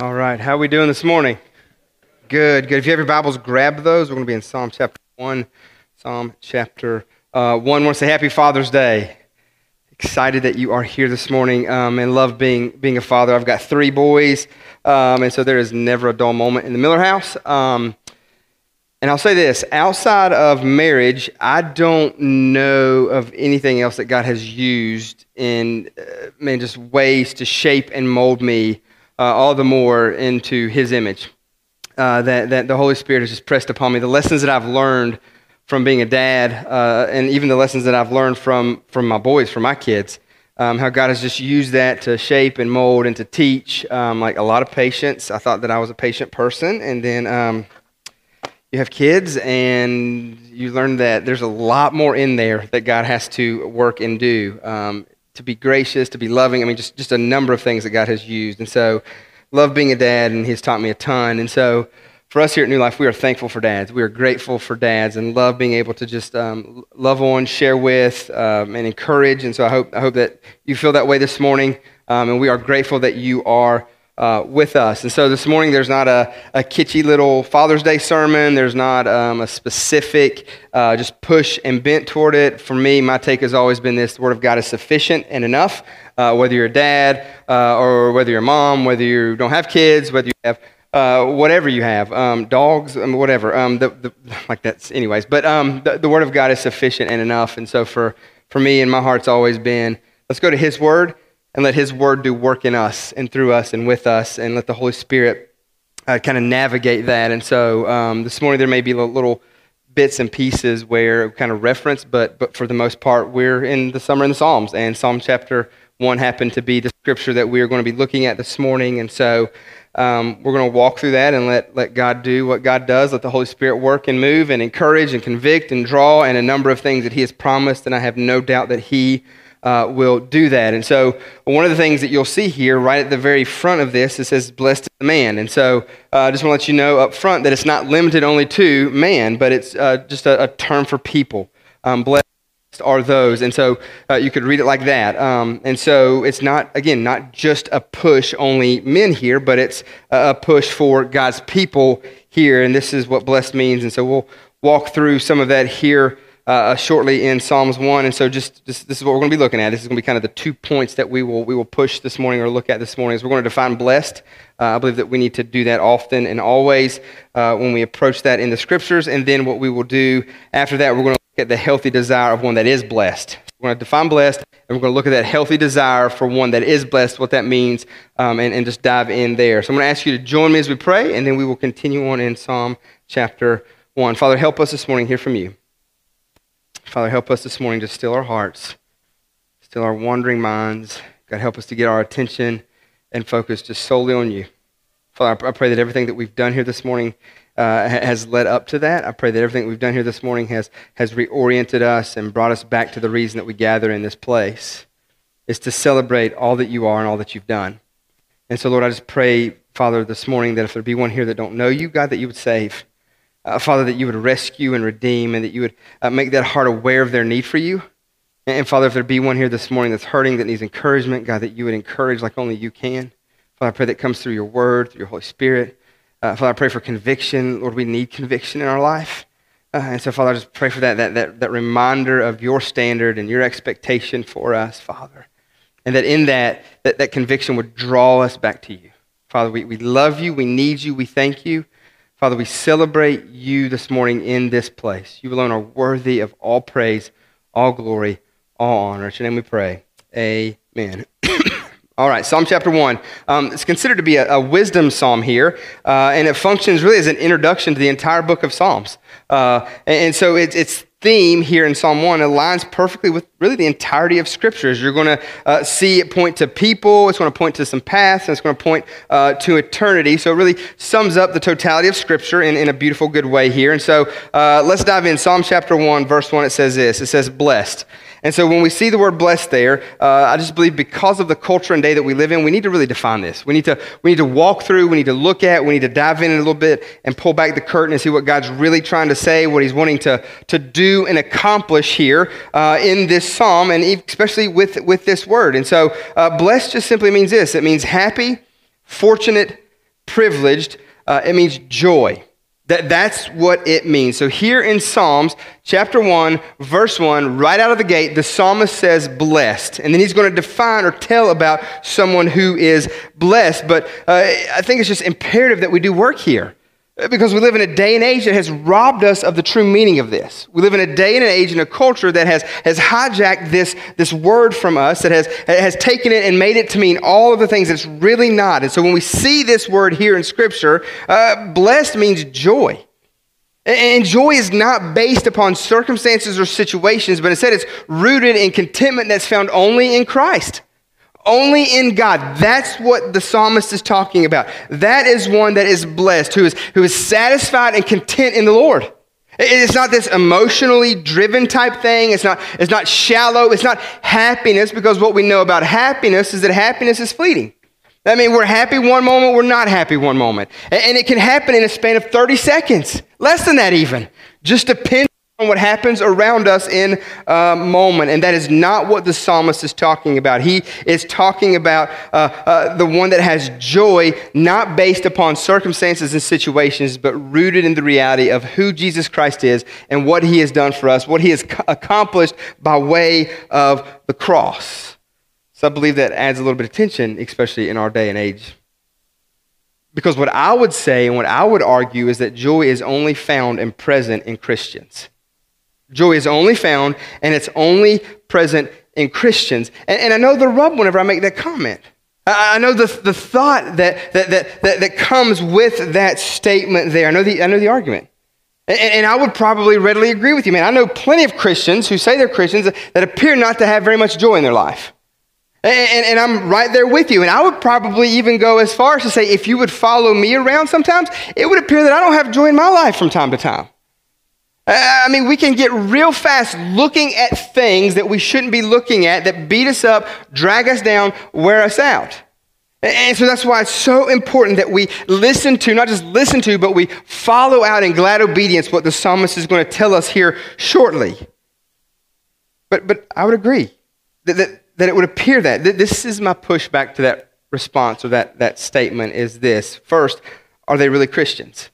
All right, how are we doing this morning? Good, good. If you have your Bibles, grab those. We're going to be in Psalm chapter 1. Psalm chapter uh, 1. I want to say Happy Father's Day. Excited that you are here this morning um, and love being, being a father. I've got three boys, um, and so there is never a dull moment in the Miller house. Um, and I'll say this outside of marriage, I don't know of anything else that God has used in, uh, man, just ways to shape and mold me uh, all the more into his image. Uh, that, that the Holy Spirit has just pressed upon me. The lessons that I've learned from being a dad, uh, and even the lessons that I've learned from, from my boys, from my kids, um, how God has just used that to shape and mold and to teach, um, like a lot of patience. I thought that I was a patient person, and then um, you have kids, and you learn that there's a lot more in there that God has to work and do. To be gracious, to be loving. I mean, just, just a number of things that God has used. And so, love being a dad, and He's taught me a ton. And so, for us here at New Life, we are thankful for dads. We are grateful for dads and love being able to just um, love on, share with, um, and encourage. And so, I hope, I hope that you feel that way this morning. Um, and we are grateful that you are uh, with us. And so this morning, there's not a, a kitschy little Father's Day sermon. There's not um, a specific uh, just push and bent toward it. For me, my take has always been this the Word of God is sufficient and enough, uh, whether you're a dad uh, or whether you're a mom, whether you don't have kids, whether you have. Uh, whatever you have, um, dogs, um, whatever, um, the, the, like that's, anyways. But um, the, the Word of God is sufficient and enough. And so for, for me, and my heart's always been let's go to His Word and let His Word do work in us and through us and with us, and let the Holy Spirit uh, kind of navigate that. And so um, this morning there may be little bits and pieces where kind of reference, but but for the most part we're in the summer in the Psalms, and Psalm chapter one happened to be the scripture that we are going to be looking at this morning, and so. Um, we're going to walk through that and let, let God do what God does. Let the Holy Spirit work and move and encourage and convict and draw and a number of things that He has promised. And I have no doubt that He uh, will do that. And so, one of the things that you'll see here, right at the very front of this, it says, Blessed is the man. And so, uh, I just want to let you know up front that it's not limited only to man, but it's uh, just a, a, term for people. Um, blessed are those. And so, uh, you could read it like that. Um, and so, it's not, again, not just a push only men here, but it's a push for God's people here. And this is what blessed means. And so, we'll walk through some of that here uh, shortly in Psalms 1. And so just, just, this is what we're going to be looking at. This is going to be kind of the two points that we will, we will push this morning or look at this morning. Is we're going to define blessed. Uh, I believe that we need to do that often and always uh, when we approach that in the scriptures. And then what we will do after that, we're going to look at the healthy desire of one that is blessed. We're going to define blessed, and we're going to look at that healthy desire for one that is blessed, what that means, um, and, and just dive in there. So I'm going to ask you to join me as we pray, and then we will continue on in Psalm chapter 1. Father, help us this morning hear from you. Father, help us this morning to still our hearts, still our wandering minds. God, help us to get our attention and focus just solely on you. Father, I pray that everything that we've done here this morning uh, has led up to that. I pray that everything we've done here this morning has, has reoriented us and brought us back to the reason that we gather in this place is to celebrate all that you are and all that you've done. And so, Lord, I just pray, Father, this morning that if there be one here that don't know you, God, that you would save. Uh, Father, that you would rescue and redeem and that you would uh, make that heart aware of their need for you. And, and, Father, if there be one here this morning that's hurting, that needs encouragement, God, that you would encourage like only you can. Father, I pray that comes through your word, through your Holy Spirit. Uh, Father, I pray for conviction. Lord, we need conviction in our life. Uh, and so, Father, I just pray for that, that, that, that reminder of your standard and your expectation for us, Father. And that in that, that, that conviction would draw us back to you. Father, we, we love you. We need you. We thank you. Father, we celebrate you this morning in this place. You alone are worthy of all praise, all glory, all honor. In your name we pray. Amen. All right, Psalm chapter 1. Um, it's considered to be a, a wisdom psalm here, uh, and it functions really as an introduction to the entire book of Psalms. Uh, and, and, so it, it's theme here in Psalm 1 aligns perfectly with really the entirety of scriptures. You're going to uh, see it point to people, it's going to point to some paths, and it's going to point uh, to eternity. So it really sums up the totality of scripture in, in a beautiful, good way here. And so uh, let's dive in. Psalm chapter 1, verse 1, it says this it says, Blessed. And so when we see the word blessed there, uh, I just believe because of the culture and day that we live in, we need to really define this. We need to, we need to walk through, we need to look at, we need to dive in a little bit and pull back the curtain and see what God's really trying to say, what he's wanting to, to do and accomplish here uh, in this psalm, and especially with, with this word. And so uh, blessed just simply means this it means happy, fortunate, privileged, uh, it means joy. That, that's what it means. So, here in Psalms chapter 1, verse 1, right out of the gate, the psalmist says blessed. And then he's going to define or tell about someone who is blessed. But uh, I think it's just imperative that we do work here. Because we live in a day and age that has robbed us of the true meaning of this. We live in a day and an age and a culture that has, has hijacked this, this word from us, that has, has taken it and made it to mean all of the things it's really not. And so when we see this word here in Scripture, uh, blessed means joy. And joy is not based upon circumstances or situations, but instead it's rooted in contentment that's found only in Christ. Only in God. That's what the psalmist is talking about. That is one that is blessed, who is, who is satisfied and content in the Lord. It's not this emotionally driven type thing. It's not, it's not shallow. It's not happiness, because what we know about happiness is that happiness is fleeting. I mean, we're happy one moment, we're not happy one moment. And it can happen in a span of 30 seconds, less than that even. Just depending on what happens around us in a moment. And that is not what the psalmist is talking about. He is talking about uh, uh, the one that has joy, not based upon circumstances and situations, but rooted in the reality of who Jesus Christ is and what he has done for us, what he has accomplished by way of the cross. So I believe that adds a little bit of tension, especially in our day and age. Because what I would say and what I would argue is that joy is only found and present in Christians. Joy is only found and it's only present in Christians. And, and I know the rub whenever I make that comment. I, I know the, the thought that, that, that, that, that comes with that statement there. I know the, I know the argument. And, and I would probably readily agree with you, man. I know plenty of Christians who say they're Christians that appear not to have very much joy in their life. And, and, and, I'm right there with you. And I would probably even go as far as to say, if you would follow me around sometimes, it would appear that I don't have joy in my life from time to time. Uh, I mean, we can get real fast looking at things that we shouldn't be looking at that beat us up, drag us down, wear us out. And so that's why it's so important that we listen to, not just listen to, but we follow out in glad obedience what the psalmist is going to tell us here shortly. But, but I would agree that, that, that it would appear that. This is my pushback to that response or that, that statement is this. First, are they really Christians?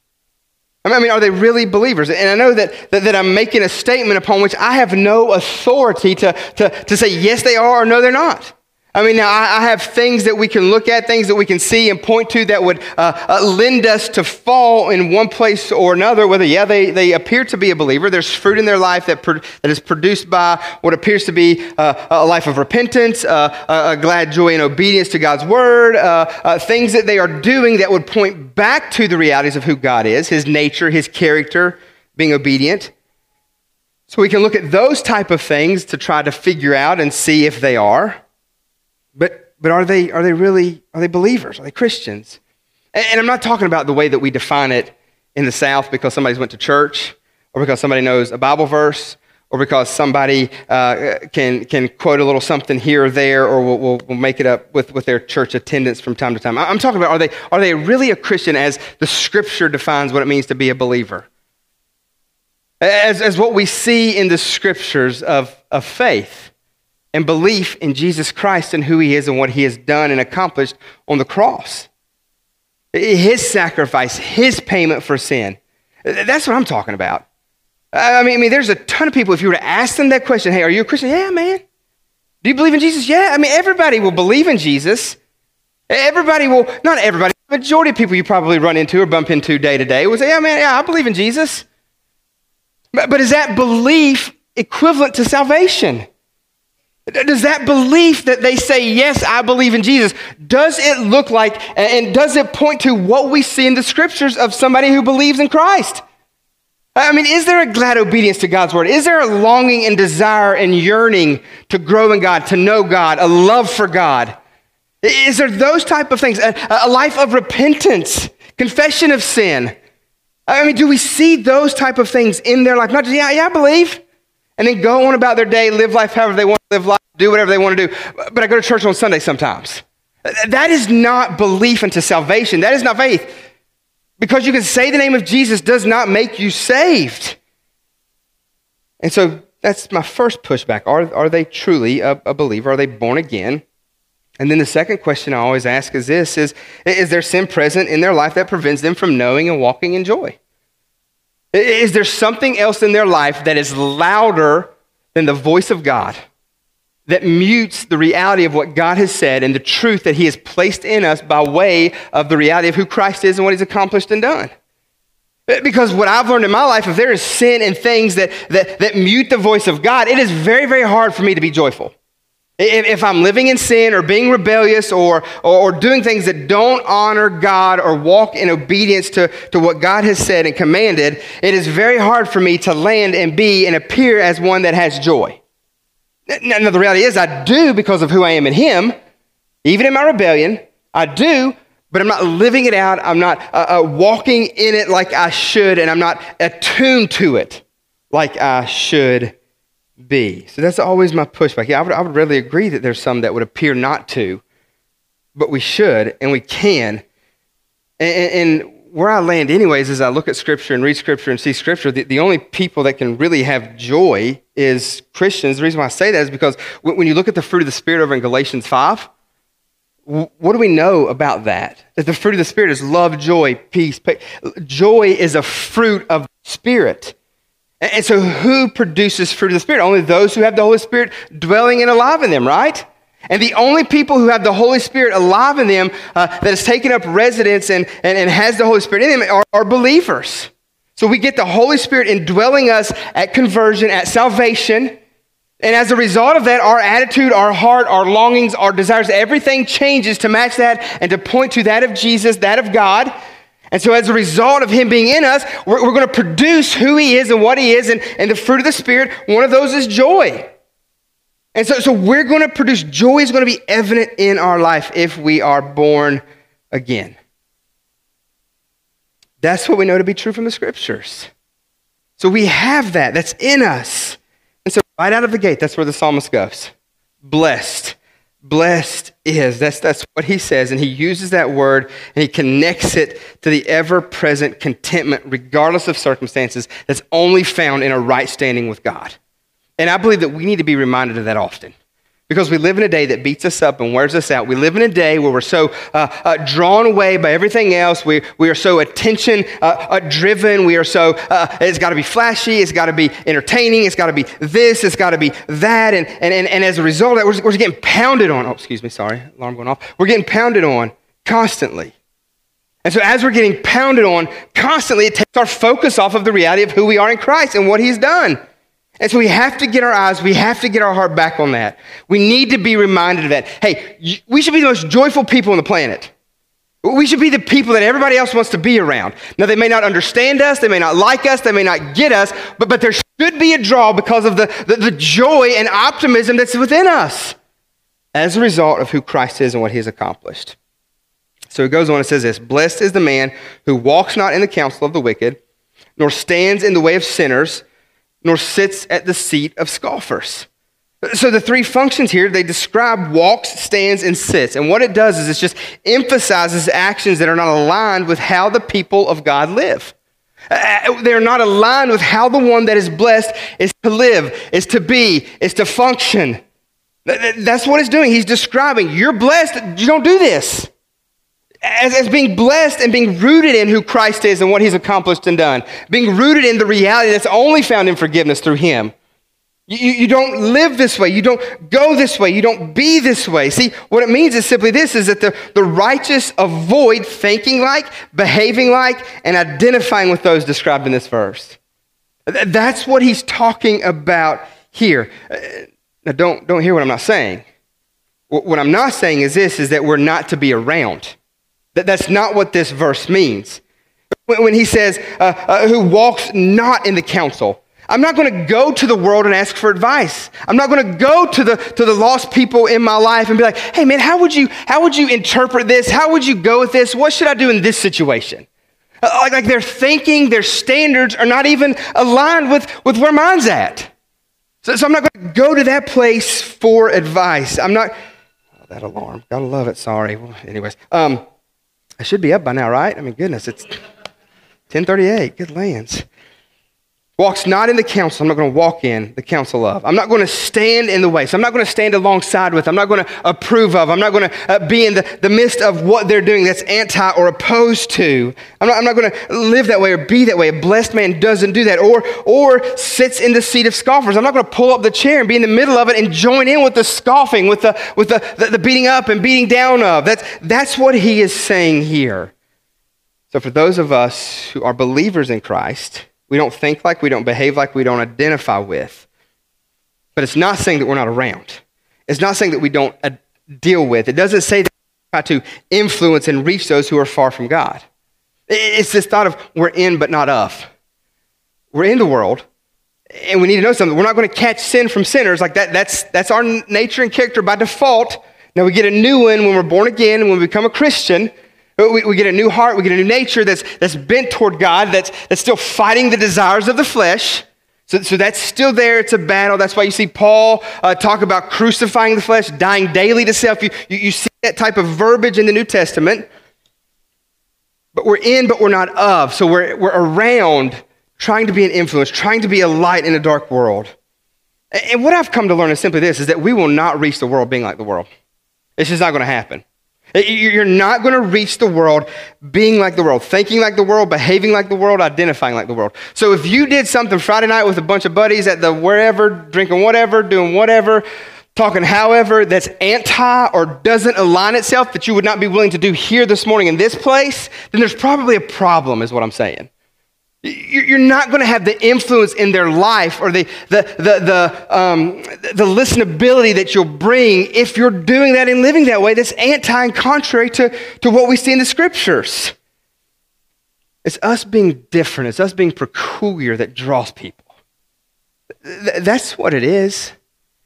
I mean, are they really believers? And I know that, that, that, I'm making a statement upon which I have no authority to, to, to say yes, they are or no, they're not. I mean, now I, I have things that we can look at, things that we can see and point to that would uh, uh, lend us to fall in one place or another. Whether, yeah, they, they appear to be a believer, there's fruit in their life that, pro- that is produced by what appears to be uh, a life of repentance, uh, a glad joy and obedience to God's word, uh, uh, things that they are doing that would point back to the realities of who God is, his nature, his character, being obedient. So we can look at those type of things to try to figure out and see if they are. But, but are, they, are they really, are they believers? Are they Christians? And, and I'm not talking about the way that we define it in the South because somebody's went to church or because somebody knows a Bible verse or because somebody uh, can, can quote a little something here or there, or will will will make it up with, with their church attendance from time to time. I'm talking about are they, are they really a Christian as the scripture defines what it means to be a believer? As, as what we see in the scriptures of, of faith and belief in Jesus Christ and who he is and what he has done and accomplished on the cross. His sacrifice, his payment for sin. That's what I'm talking about. I mean, I mean, there's a ton of people, if you were to ask them that question, hey, are you a Christian? Yeah, man. Do you believe in Jesus? Yeah. I mean, everybody will believe in Jesus. Everybody will, not everybody, the majority of people you probably run into or bump into day to day will say, yeah, man, yeah, I believe in Jesus. But, but is that belief equivalent to salvation? Does that belief that they say, yes, I believe in Jesus, does it look like and does it point to what we see in the scriptures of somebody who believes in Christ? I mean, is there a glad obedience to God's word? Is there a longing and desire and yearning to grow in God, to know God, a love for God? Is there those type of things? A, a life of repentance, confession of sin? I mean, do we see those type of things in their life? Not just, yeah, yeah, I believe and then go on about their day, live life however they want to live life, do whatever they want to do. But I go to church on Sunday sometimes. That is not belief into salvation. That is not faith. Because you can say the name of Jesus does not make you saved. And so that's my first pushback. Are, are they truly a, a believer? Are they born again? And then the second question I always ask is this is, is there sin present in their life that prevents them from knowing and walking in joy? Is there something else in their life that is louder than the voice of God? that mutes the reality of what God has said and the truth that He has placed in us by way of the reality of who Christ is and what He's accomplished and done. Because what I've learned in my life, if there is sin and things that, that, that mute the voice of God, it is very, very hard for me to be joyful. If, I'm living in sin or being rebellious or, or, or, doing things that don't honor God or walk in obedience to, to what God has said and commanded, it is very hard for me to land and be and appear as one that has joy. Now, the reality is, I do because of who I am in Him. Even in my rebellion, I do, but I'm not living it out. I'm not uh, uh, walking in it like I should, and I'm not attuned to it like I should be. So that's always my pushback. Yeah, I would, I would readily agree that there's some that would appear not to, but we should and we can. And, and where I land, anyways, is I look at Scripture and read Scripture and see Scripture, the, the only people that can really have joy is Christians. The reason why I say that is because when you look at the fruit of the Spirit over in Galatians 5, what do we know about that? That the fruit of the Spirit is love, joy, peace. Joy is a fruit of Spirit. And so, who produces fruit of the Spirit? Only those who have the Holy Spirit dwelling and alive in them, right? And the only people who have the Holy Spirit alive in them, uh, that has taken up residence and, and, and has the Holy Spirit in them, are, are believers. So we get the Holy Spirit indwelling us at conversion, at salvation. And as a result of that, our attitude, our heart, our longings, our desires, everything changes to match that and to point to that of Jesus, that of God. And so, as a result of Him being in us, we're, we're going to produce who He is and what He is. And, and the fruit of the Spirit, one of those is joy. And so, so we're going to produce joy is going to be evident in our life if we are born again. That's what we know to be true from the scriptures. So we have that. That's in us. And so right out of the gate, that's where the psalmist goes. Blessed. Blessed is. That's, that's what he says. And he uses that word and he connects it to the ever present contentment, regardless of circumstances, that's only found in a right standing with God. And I believe that we need to be reminded of that often. Because we live in a day that beats us up and wears us out. We live in a day where we're so uh, uh, drawn away by everything else. We, we are so attention uh, uh driven. We are so, uh, it's got to be flashy. It's got to be entertaining. It's got to be this. It's got to be that. And, and, and, and as a result of that, we're, we're getting pounded on. Oh, excuse me. Sorry. Alarm going off. We're getting pounded on constantly. And so as we're getting pounded on constantly, it takes our focus off of the reality of who we are in Christ and what He's done. And so we have to get our eyes, we have to get our heart back on that. We need to be reminded of that. Hey, we should be the most joyful people on the planet. We should be the people that everybody else wants to be around. Now, they may not understand us, they may not like us, they may not get us, but, but there should be a draw because of the, the, the joy and optimism that's within us as a result of who Christ is and what he has accomplished. So it goes on and says this Blessed is the man who walks not in the counsel of the wicked, nor stands in the way of sinners nor sits at the seat of scoffers. So the three functions here, they describe walks, stands, and sits. And what it does is it just emphasizes actions that are not aligned with how the people of God live. Uh, they're not aligned with how the one that is blessed is to live, is to be, is to function. That's what it's doing. He's describing, you're blessed, you don't do this as, as being blessed and being rooted in who Christ is and what he's accomplished and done, being rooted in the reality that's only found in forgiveness through him. You, you don't live this way. You don't go this way. You don't be this way. See, what it means is simply this is that the, the righteous avoid thinking like, behaving like, and identifying with those described in this verse. That's what he's talking about here. Uh, now, don't, don't hear what I'm not saying. What I'm not saying is this is that we're not to be around. That, that's not what this verse means. When, when he says, uh, uh, who walks not in the counsel, I'm not going to go to the world and ask for advice. I'm not going to go to the, to the lost people in my life and be like, hey man, how would, you, how would you interpret this? How would you go with this? What should I do in this situation? Uh, like, like their thinking, their standards are not even aligned with, with where mine's at. So, so I'm not going to go to that place for advice. I'm not, oh, that alarm, gotta love it, sorry. Well, anyways, um, I should be up by now, right? I mean, goodness, it's 1038. Good lands. Walks not in the counsel, I'm not going to walk in the counsel of. I'm not going to stand in the way. So I'm not going to stand alongside with. I'm not going to approve of. I'm not going to uh, be in the, the midst of what they're doing that's anti or opposed to. I'm not, I'm not going to live that way or be that way. A blessed man doesn't do that or, or sits in the seat of scoffers. I'm not going to pull up the chair and be in the middle of it and join in with the scoffing, with the, with the, the, the beating up and beating down of. That's, that's what he is saying here. So for those of us who are believers in Christ, we don't think like, we don't behave like, we don't identify with. But it's not saying that we're not around. It's not saying that we don't uh, deal with. It doesn't say that we try to influence and reach those who are far from God. It's this thought of we're in but not of. We're in the world, and we need to know something. We're not going to catch sin from sinners. Like that, that's, that's our nature and character by default. Now we get a new one when we're born again and when we become a Christian. We, we, get a new heart, we get a new nature that's, that's bent toward God, that's, that's still fighting the desires of the flesh. So, so that's still there. It's a battle. That's why you see Paul uh, talk about crucifying the flesh, dying daily to self. You, you, you see that type of verbiage in the New Testament. But we're in, but we're not of. So we're, we're around trying to be an influence, trying to be a light in a dark world. And what I've come to learn is simply this is that we will not reach the world being like the world. It's just not going to happen. You're not going to reach the world being like the world, thinking like the world, behaving like the world, identifying like the world. So if you did something Friday night with a bunch of buddies at the wherever, drinking whatever, doing whatever, talking however, that's anti or doesn't align itself that you would not be willing to do here this morning in this place, then there's probably a problem, is what I'm saying. You're not going to have the influence in their life or the, the, the, the, um, the listenability that you'll bring if you're doing that and living that way that's anti and contrary to, to what we see in the scriptures. It's us being different, it's us being peculiar that draws people. That's what it is.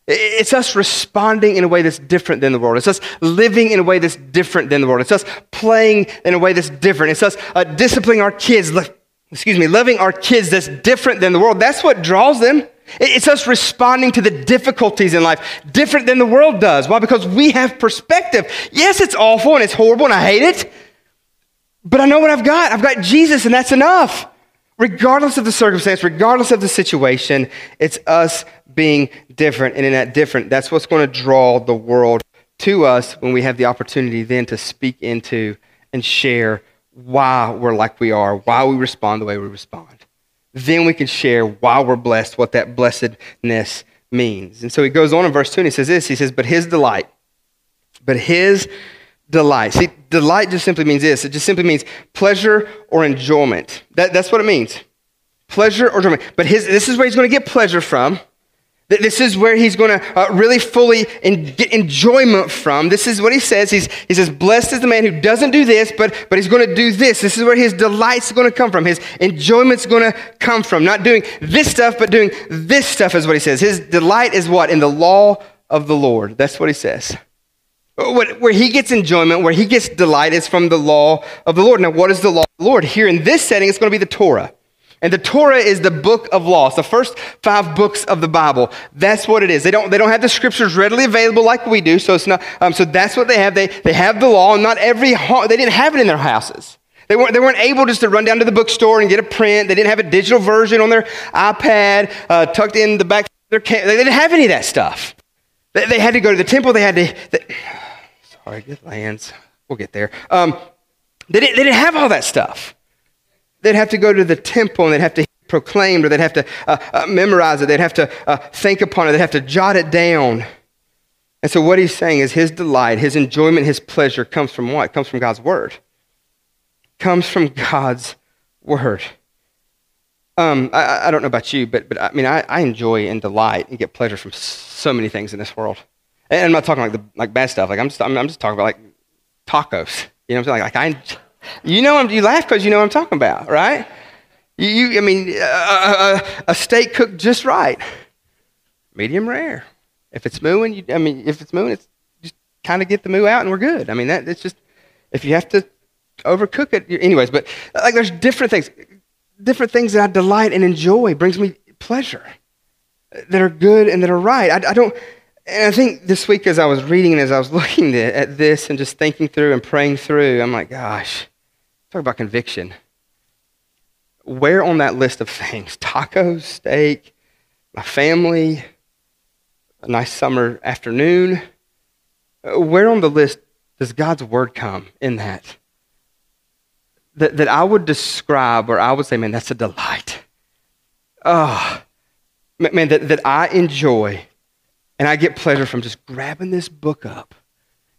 It's us responding in a way that's different than the world. It's us living in a way that's different than the world. It's us playing in a way that's different. It's us uh, disciplining our kids excuse me, loving our kids that's different than the world, that's what draws them. It's us responding to the difficulties in life different than the world does. Why? Because we have perspective. Yes, it's awful and it's horrible and I hate it, but I know what I've got. I've got Jesus and that's enough. Regardless of the circumstance, regardless of the situation, it's us being different. And in that different, that's what's going to draw the world to us when we have the opportunity then to speak into and share why we're like we are, why we respond the way we respond. Then we can share why we're blessed, what that blessedness means. And so he goes on in verse 2 and he says this He says, But his delight, but his delight. See, delight just simply means this it just simply means pleasure or enjoyment. That, that's what it means. Pleasure or enjoyment. But his, this is where he's going to get pleasure from. This is where he's going to uh, really fully get enjoyment from. This is what he says. He's, he says, Blessed is the man who doesn't do this, but, but he's going to do this. This is where his delight's going to come from. His enjoyment's going to come from. Not doing this stuff, but doing this stuff is what he says. His delight is what? In the law of the Lord. That's what he says. Where he gets enjoyment, where he gets delight is from the law of the Lord. Now, what is the law of the Lord? Here in this setting, it's going to be the Torah. And the Torah is the book of law. It's the first five books of the Bible. That's what it is. They don't, they don't have the scriptures readily available like we do. So, it's not, um, so that's what they have. They, they have the law, and not every they didn't have it in their houses. They weren't, they weren't able just to run down to the bookstore and get a print. They didn't have a digital version on their iPad uh, tucked in the back of their They didn't have any of that stuff. They, they had to go to the temple. They had to. They, sorry, good lands. We'll get there. Um, they, didn't, they didn't have all that stuff they'd have to go to the temple and they'd have to proclaim or they'd have to uh, uh, memorize it. They'd have to uh, think upon it. They'd have to jot it down. And so what he's saying is his delight, his enjoyment, his pleasure comes from what? It comes from God's word. It comes from God's word. Um, I, I, don't know about you, but, but I mean, I, I enjoy and delight and get pleasure from so many things in this world. And I'm not talking like the like bad stuff. Like I'm just I'm, I'm just talking about like tacos. You know what I'm saying? Like, like I you know, you laugh because you know what I'm talking about, right? You, you I mean, a, a, a, steak cooked just right, medium rare. If it's mooing, you, I mean, if it's mooing, it's just kind of get the moo out and we're good. I mean, that it's just if you have to overcook it, anyways. But like, there's different things, different things that I delight and enjoy brings me pleasure uh, that are good and that are right. I, I don't. And I think this week, as I was reading and as I was looking at this and just thinking through and praying through, I'm like, gosh, Talk about conviction. where on that list of things, tacos, steak, my family, a nice summer afternoon, uh, where on the list does God's word come in that? That, that I would describe, or I would say, man, that's a delight. Oh, man, that, that I enjoy and I get pleasure from just grabbing this book up,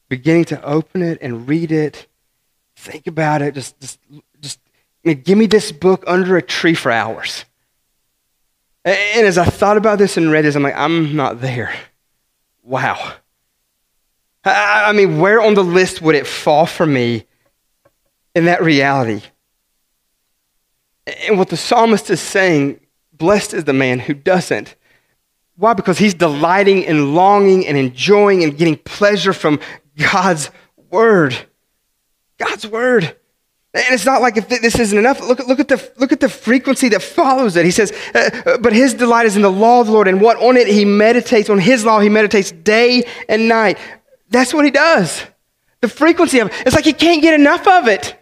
beginning to open it and read it, think about it, just, just, just I mean, give me this book under a tree for hours. And as I thought about this and read this, I'm like, I'm not there. Wow. I mean, where on the list would it fall for me in that reality? And what the psalmist is saying, blessed is the man who doesn't why? Because he's delighting and longing and enjoying and getting pleasure from God's word. God's word. And it's not like if this isn't enough. Look, look, at, the, look at the frequency that follows it. He says, uh, But his delight is in the law of the Lord, and what on it he meditates, on his law he meditates day and night. That's what he does. The frequency of it. It's like he can't get enough of it.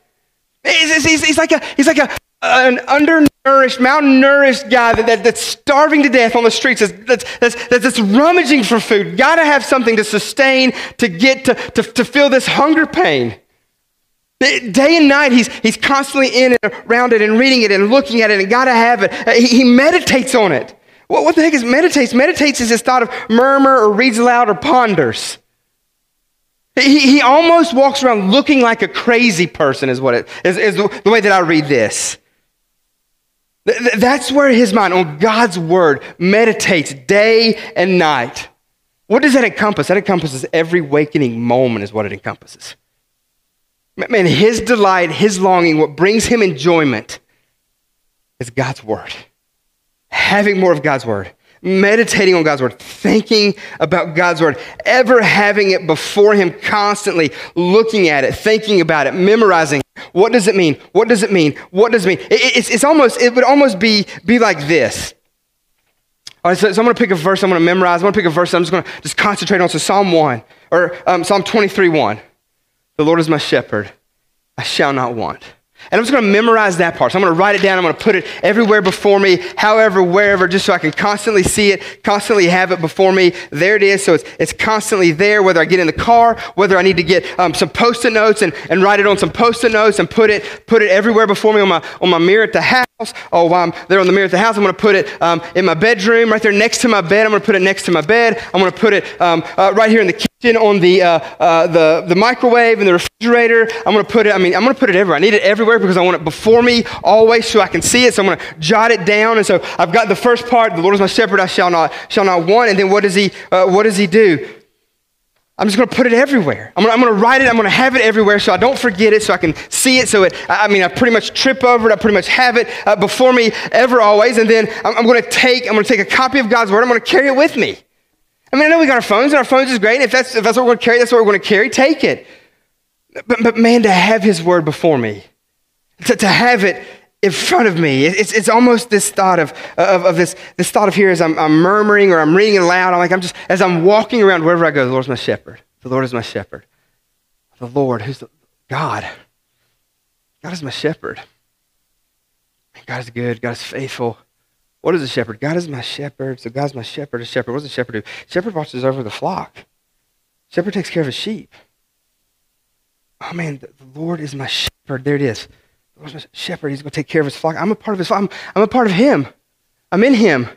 He's, like, a, he's like a, an undernourished, malnourished guy that, that, that's starving to death on the streets, that's, that's, that's, that's rummaging for food, got to have something to sustain, to get, to, to, to feel this hunger pain. Day and night, he's, he's constantly in and around it and reading it and looking at it and got to have it. Uh, he, he meditates on it. Well, what the heck is meditates? Meditates is this thought of murmur or reads aloud or ponders. He, he almost walks around looking like a crazy person, is what it is, is the way that I read this. That's where his mind, on God's word, meditates day and night. What does that encompass? That encompasses every wakening moment, is what it encompasses. Man, his delight, his longing, what brings him enjoyment is God's word. Having more of God's word meditating on God's word, thinking about God's word, ever having it before him constantly, looking at it, thinking about it, memorizing. What does it mean? What does it mean? What does it mean? It, it's, it's almost, it would almost be, be like this. All right, so, so I'm going to pick a verse I'm going to memorize. I'm going to pick a verse I'm just going to just concentrate on. So Psalm 1, or um, Psalm 23 1. The Lord is my shepherd, I shall not want. And I'm just going to memorize that part. So I'm going to write it down. I'm going to put it everywhere before me, however, wherever, just so I can constantly see it, constantly have it before me. There it is. So it's, it's constantly there, whether I get in the car, whether I need to get um, some post-it notes and, and write it on some post-it notes and put it, put it everywhere before me on my, on my mirror at the house. Oh, while I'm there on the mirror at the house, I'm going to put it um, in my bedroom, right there next to my bed. I'm going to put it next to my bed. I'm going to put it um, uh, right here in the kitchen on the, uh, uh, the, the microwave and the refrigerator. I'm going to put it, I mean, I'm going to put it everywhere. I need it everywhere because I want it before me always so I can see it. So I'm going to jot it down. And so I've got the first part, the Lord is my shepherd, I shall not, shall not want. And then what does he, uh, what does he do? I'm just going to put it everywhere. I'm going, to, write it. I'm going to have it everywhere so I don't forget it, so I can see it. So it, I mean, I pretty much trip over it. I pretty much have it uh, before me ever, always. And then I'm, I'm going to take, I'm going to take a copy of God's word. I'm going to carry it with me. I mean, I know we got our phones, and our phones is great. And if that's, if that's what we're going to carry, that's what we're going to carry. Take it. But, but man, to have His word before me, to, to have it in front of me. It's, it's almost this thought of, of, of, this, this thought of here as I'm, I'm murmuring or I'm reading it aloud. I'm like, I'm just, as I'm walking around wherever I go, the Lord's my shepherd. The Lord is my shepherd. The Lord, who's the, God. God is my shepherd. God is good. God is faithful. What is a shepherd? God is my shepherd. So God's my shepherd. A shepherd. What does a shepherd do? Shepherd watches over the flock. Shepherd takes care of his sheep. Oh man, the, Lord is my shepherd. There it is The Lord's my shepherd. He's going to take care of his flock. I'm a part of his flock. I'm, I'm a part of him. I'm in him.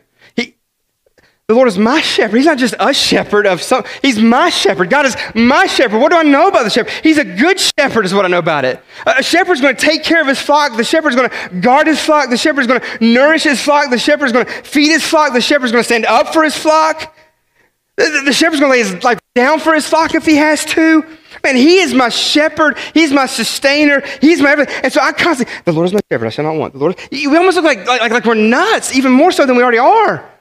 He, the Lord is my shepherd. He's not just a shepherd of some. He's my shepherd. God is my shepherd. What do I know about the shepherd? He's a good shepherd, is what I know about it. A shepherd's going to take care of his flock. The shepherd's going to guard his flock. The shepherd's going to nourish his flock. The shepherd's going to feed his flock. The shepherd's going to stand up for his flock. The, the shepherd's going to lay his life down for his flock if he has to. Man, he is my shepherd. He's my sustainer. He's my everything. And so I constantly, the Lord is my shepherd. I shall not want. The Lord. We almost look like, like, like we're nuts, even more so than we already are.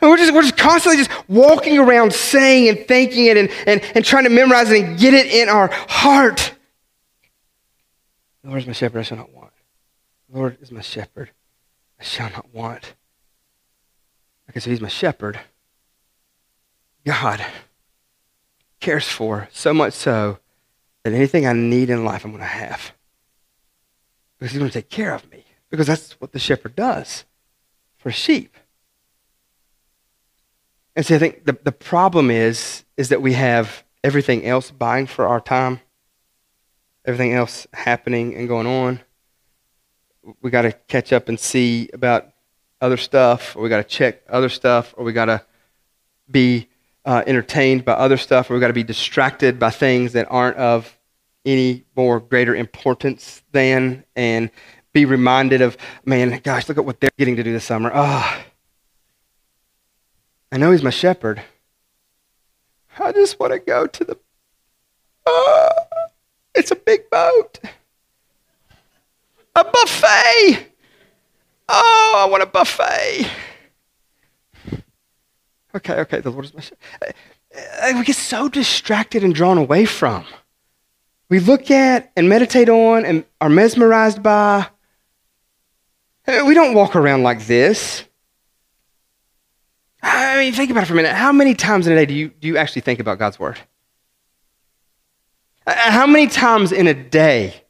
And we're just, we're just constantly just walking around saying and thinking it and, and, and trying to memorize it and get it in our heart. The Lord is my shepherd. I shall not want. The Lord is my shepherd. I shall not want. Okay, so he's my shepherd. God cares for, so much so that anything I need in life, I'm going to have. Because he's going to take care of me. because that's what the shepherd does for sheep. And so I think the, the problem is, is that we have everything else buying for our time, everything else happening and going on. We got to catch up and see about other stuff, or we got to check other stuff, or we got to be uh, entertained by other stuff, or we got to be distracted by things that aren't of any more greater importance than, and be reminded of, man, gosh, look at what they're getting to do this summer. Ah. Oh, I know he's my shepherd. I just want to go to the. Uh, it's a big boat. A buffet. Oh, I want a buffet. Okay, okay, the Lord is my shepherd. Uh, we get so distracted and drawn away from. We look at and meditate on and are mesmerized by. Uh, we don't walk around like this. I mean, think about it for a minute. How many times in a day do you, do you actually think about God's word? Uh, how many times in a day?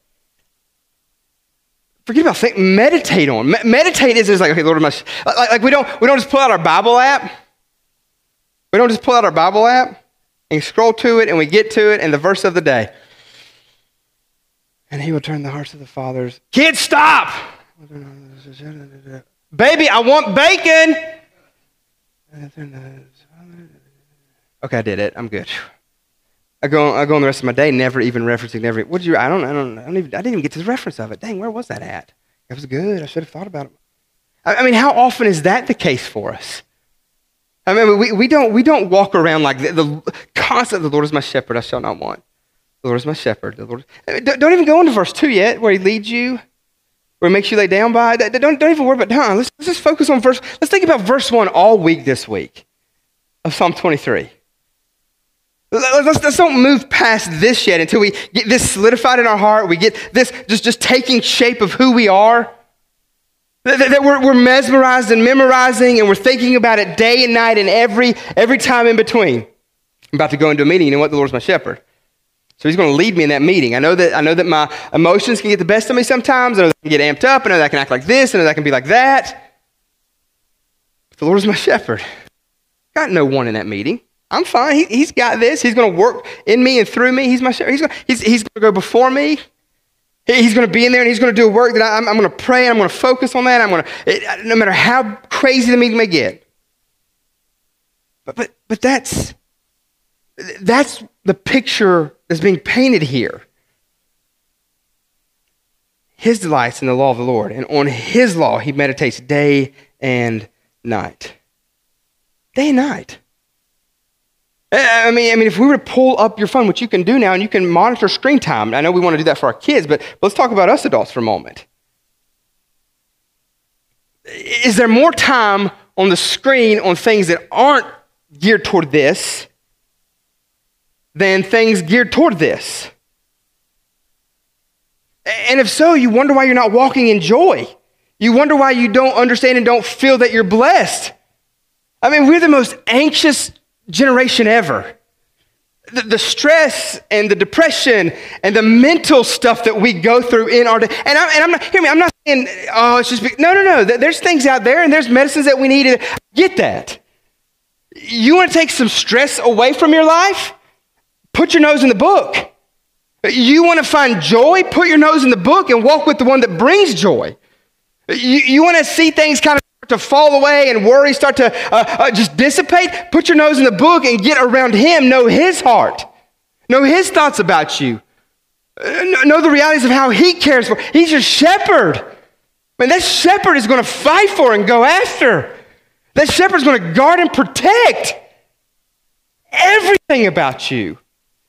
Forget about think, meditate on. meditate is, is like, okay, Lord, my, like, like we don't we don't just pull out our Bible app. We don't just pull out our Bible app and scroll to it and we get to it and the verse of the day. And he will turn the hearts of the fathers. Kids, stop! Baby, I want bacon. Okay, I did it. I'm good. I go, I go on the rest of my day, never even referencing every. What did you? I don't, I don't, I don't even. I didn't even get to the reference of it. Dang, where was that at? It was good. I should have thought about it. I, I mean, how often is that the case for us? I mean, we, we don't we don't walk around like the, the concept. The Lord is my shepherd; I shall not want. The Lord is my shepherd. The Lord. Don't, don't even go into verse two yet, where He leads you where it makes you lay down by. Don't, don't even worry about time. Let's, let's just focus on verse. Let's think about verse 1 all week this week of Psalm 23. Let's, let's don't move past this yet until we get this solidified in our heart. We get this just, just taking shape of who we are. That, that we're, we're mesmerized and memorizing and we're thinking about it day and night and every, every time in between. I'm about to go into a meeting. You know what? The Lord's my shepherd. So he's going to lead me in that meeting. I know that, I know that my emotions can get the best of me sometimes. I know that I can get amped up. I know that I can act like this. I know that I can be like that. But the Lord is my shepherd. Got no one in that meeting. I'm fine. He, has got this. He's going to work in me and through me. He's my shepherd. He's going, he's, he's to go before me. He's going to be in there and he's going to do a work that I, am I'm going to pray and I'm going to focus on that. I'm going to, no matter how crazy the meeting may get. But, but, but that's, that's the picture that's being painted here. His delights in the law of the Lord, and on his law he meditates day and night. Day and night. I mean, I mean, if we were to pull up your phone, which you can do now, and you can monitor screen time. I know we want to do that for our kids, but let's talk about us adults for a moment. Is there more time on the screen on things that aren't geared toward this than things geared toward this? And if so, you wonder why you're not walking in joy. You wonder why you don't understand and don't feel that you're blessed. I mean, we're the most anxious generation ever. The, the, stress and the depression and the mental stuff that we go through in our day. And, I, and I'm not, hear me, I'm not saying, oh, it's just, no, no, no. There's things out there and there's medicines that we need. Get that. You want to take some stress away from your life? Put your nose in the book. You want to find joy? Put your nose in the book and walk with the one that brings joy. You, you want to see things kind of start to fall away and worry start to uh, uh, just dissipate? Put your nose in the book and get around Him. Know His heart. Know His thoughts about you. Uh, know the realities of how He cares for. He's your shepherd. Man, that shepherd is going to fight for and go after. That shepherd is going to guard and protect everything about you.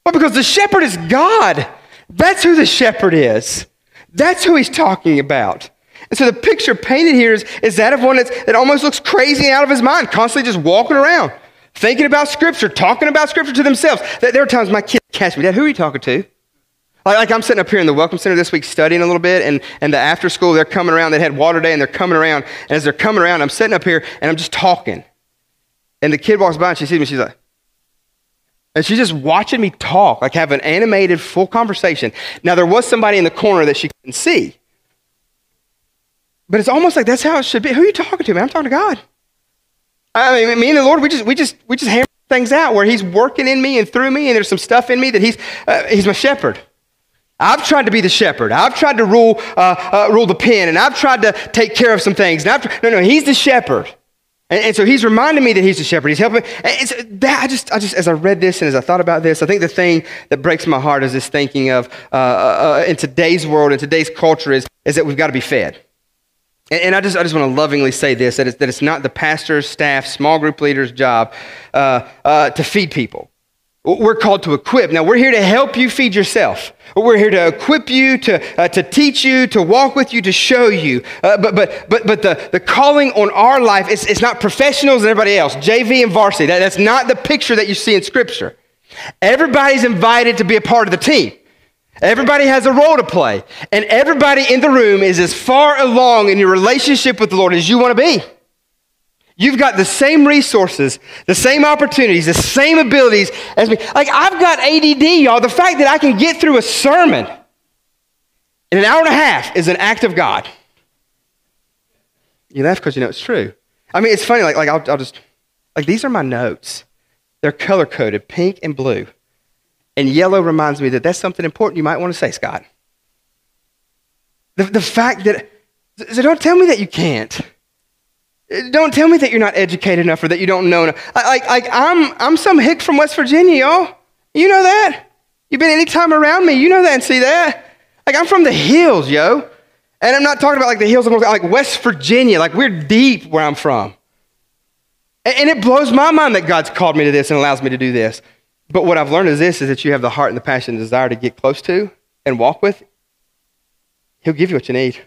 Well, because the shepherd is God. That's who the shepherd is. That's who he's talking about. And so the picture painted here is, is that of one that's, that almost looks crazy out of his mind, constantly just walking around, thinking about Scripture, talking about Scripture to themselves. There are times my kids catch me, Dad, who are you talking to? Like, like I'm sitting up here in the Welcome Center this week studying a little bit, and, and the after school, they're coming around. They had water day, and they're coming around. And as they're coming around, I'm sitting up here, and I'm just talking. And the kid walks by, and she sees me, she's like, and she's just watching me talk, like have an animated, full conversation. Now, there was somebody in the corner that she couldn't see. But it's almost like that's how it should be. Who are you talking to, man? I'm talking to God. I mean, me and the Lord, we just, we just, we just hammer things out where He's working in me and through me, and there's some stuff in me that He's, uh, He's my shepherd. I've tried to be the shepherd. I've tried to rule, uh, uh, rule the pen, and I've tried to take care of some things. And I've, no, no, He's the shepherd. And, and, so he's reminding me that he's the shepherd. He's helping. And so that, I just, I just, as I read this and as I thought about this, I think the thing that breaks my heart is this thinking of uh, uh, in today's world, in today's culture, is, is that we've got to be fed. And, and I just, I just want to lovingly say this that it's, that it's not the pastor's, staff, small group leader's job uh, uh to feed people. We're called to equip. Now, we're here to help you feed yourself. We're here to equip you, to, uh, to teach you, to walk with you, to show you. Uh, but but, but, but the, the calling on our life is it's not professionals and everybody else, JV and varsity. That, that's not the picture that you see in Scripture. Everybody's invited to be a part of the team. Everybody has a role to play. And everybody in the room is as far along in your relationship with the Lord as you want to be. You've got the same resources, the same opportunities, the same abilities as me. Like, I've got ADD, y'all. The fact that I can get through a sermon in an hour and a half is an act of God. You laugh because you know it's true. I mean, it's funny. Like, like I'll, I'll just, like, these are my notes. They're color coded, pink and blue. And yellow reminds me that that's something important you might want to say, Scott. The, the fact that, so don't tell me that you can't. Don't tell me that you're not educated enough or that you don't know. Like, like I'm, I'm some hick from West Virginia, y'all. You know that? You've been any time around me, you know that and see that. Like I'm from the hills, yo. And I'm not talking about like the hills of like West Virginia. Like we're deep where I'm from. And it blows my mind that God's called me to this and allows me to do this. But what I've learned is this is that you have the heart and the passion and desire to get close to and walk with. He'll give you what you need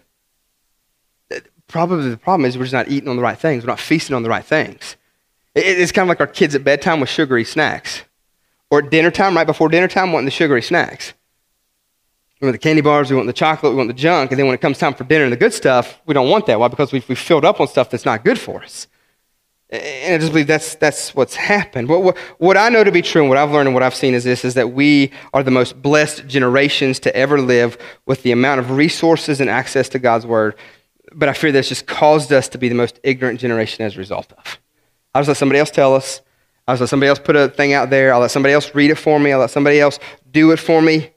probably the problem is we're just not eating on the right things. We're not feasting on the right things. It's kind of like our kids at bedtime with sugary snacks. Or at dinner time, right before dinner time, wanting the sugary snacks. We want the candy bars, we want the chocolate, we want the junk. And then when it comes time for dinner and the good stuff, we don't want that. Why? Because we've, we've filled up on stuff that's not good for us. And I just believe that's, that's what's happened. What, what, what, I know to be true and what I've learned and what I've seen is this, is that we are the most blessed generations to ever live with the amount of resources and access to God's word but I fear that's just caused us to be the most ignorant generation as a result of. I'll just let somebody else tell us. I'll just let somebody else put a thing out there. I'll let somebody else read it for me. I'll let somebody else do it for me.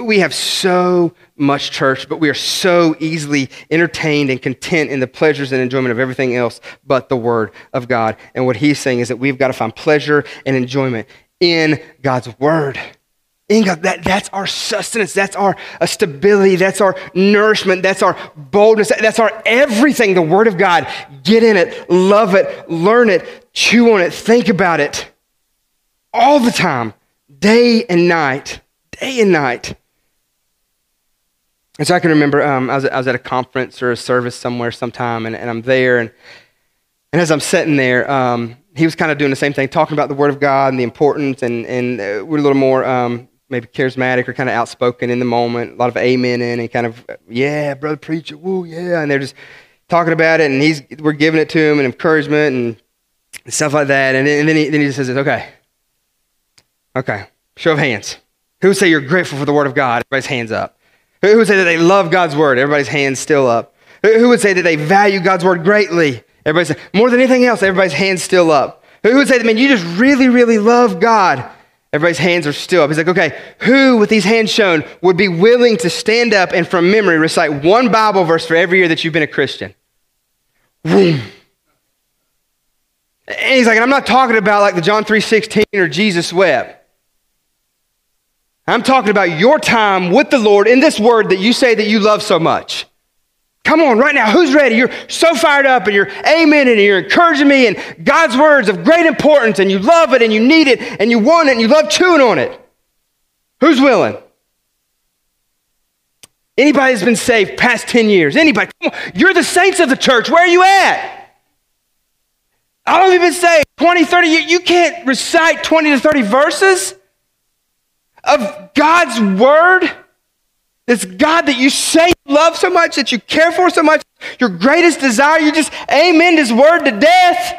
We have so much church, but we are so easily entertained and content in the pleasures and enjoyment of everything else but the Word of God. And what he's saying is that we've got to find pleasure and enjoyment in God's Word. God, that, that's our sustenance. That's our uh, stability. That's our nourishment. That's our boldness. That's our everything. The Word of God. Get in it, love it, learn it, chew on it, think about it all the time, day and night, day and night. And so I can remember um, I, was, I, was, at a conference or a service somewhere sometime, and, and I'm there, and, and as I'm sitting there, um, he was kind of doing the same thing, talking about the Word of God and the importance, and, and uh, we're a little more um, maybe charismatic or kind of outspoken in the moment, a lot of amen in and kind of, yeah, brother preacher, woo, yeah. And they're just talking about it and he's, we're giving it to him and encouragement and stuff like that. And then, he, then he just says, okay, okay, show of hands. Who would say you're grateful for the word of God? Everybody's hands up. Who would say that they love God's word? Everybody's hands still up. Who would say that they value God's word greatly? Everybody say, more than anything else, everybody's hands still up. Who would say that, man, you just really, really love God? Everybody's hands are still up. He's like, okay, who with these hands shown would be willing to stand up and from memory recite one Bible verse for every year that you've been a Christian? And he's like, I'm not talking about like the John 3.16 or Jesus wept. I'm talking about your time with the Lord in this word that you say that you love so much. Come on, right now, who's ready? You're so fired up and you're amen and you're encouraging me and God's words of great importance and you love it and you need it and you want it and you love chewing on it. Who's willing? Anybody that's been saved past 10 years? Anybody? You're the saints of the church. Where are you at? I don't even say saved? 20, 30 years? You can't recite 20 to 30 verses of God's word? This God that you say you love so much, that you care for so much, your greatest desire, you just amen his word to death.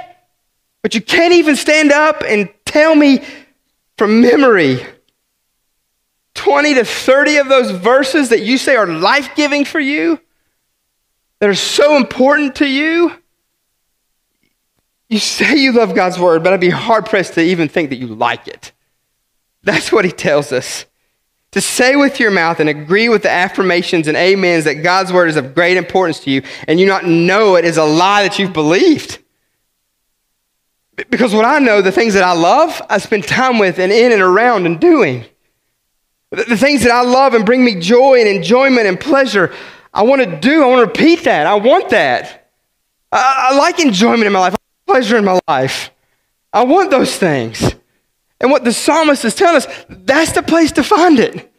But you can't even stand up and tell me from memory 20 to 30 of those verses that you say are life giving for you. that are so important to you, you say you love God's word, but I'd be hard pressed to even think that you like it. That's what he tells us. To say with your mouth and agree with the affirmations and amens that God's word is of great importance to you and you not know it is a lie that you've believed. Because what I know, the things that I love, I spend time with and in and around and doing. The things that I love and bring me joy and enjoyment and pleasure, I want to do. I want to repeat that. I want that. I, I like enjoyment in my life, pleasure in my life. I want those things. And what the psalmist is telling us, that's the place to find it.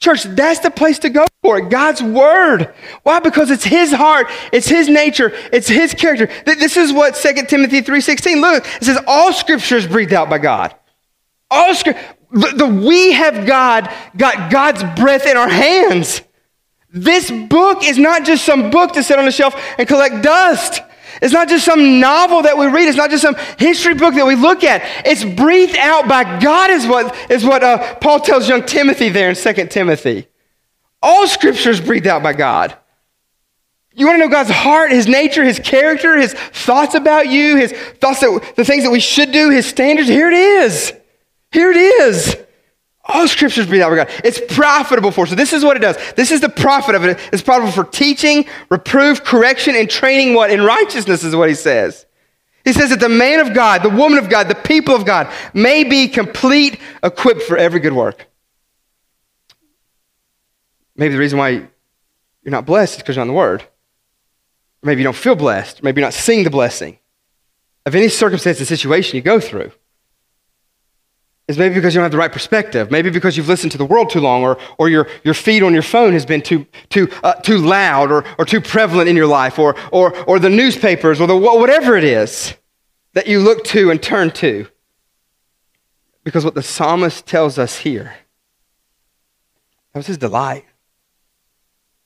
Church, that's the place to go for it. God's word. Why? Because it's his heart, it's his nature, it's his character. This is what 2 Timothy 3:16. Look, it says all scripture is breathed out by God. All scripture. The, the we have God got God's breath in our hands. This book is not just some book to sit on the shelf and collect dust. It's not just some novel that we read. It's not just some history book that we look at. It's breathed out by God, is what, is what uh, Paul tells young Timothy there in 2 Timothy. All scripture is breathed out by God. You want to know God's heart, His nature, His character, His thoughts about you, His thoughts that the things that we should do, His standards? Here it is. Here it is. All scriptures be that God. It's profitable for. So this is what it does. This is the profit of it. It's profitable for teaching, reproof, correction, and training what? In righteousness is what he says. He says that the man of God, the woman of God, the people of God may be complete, equipped for every good work. Maybe the reason why you're not blessed is because you're on the word. Or maybe you don't feel blessed. Maybe you're not seeing the blessing of any circumstance and situation you go through maybe because you don't have the right perspective. Maybe because you've listened to the world too long, or, or your, your feed on your phone has been too, too, uh, too loud or, or too prevalent in your life, or, or, or the newspapers, or the, whatever it is that you look to and turn to. Because what the psalmist tells us here, that was his delight.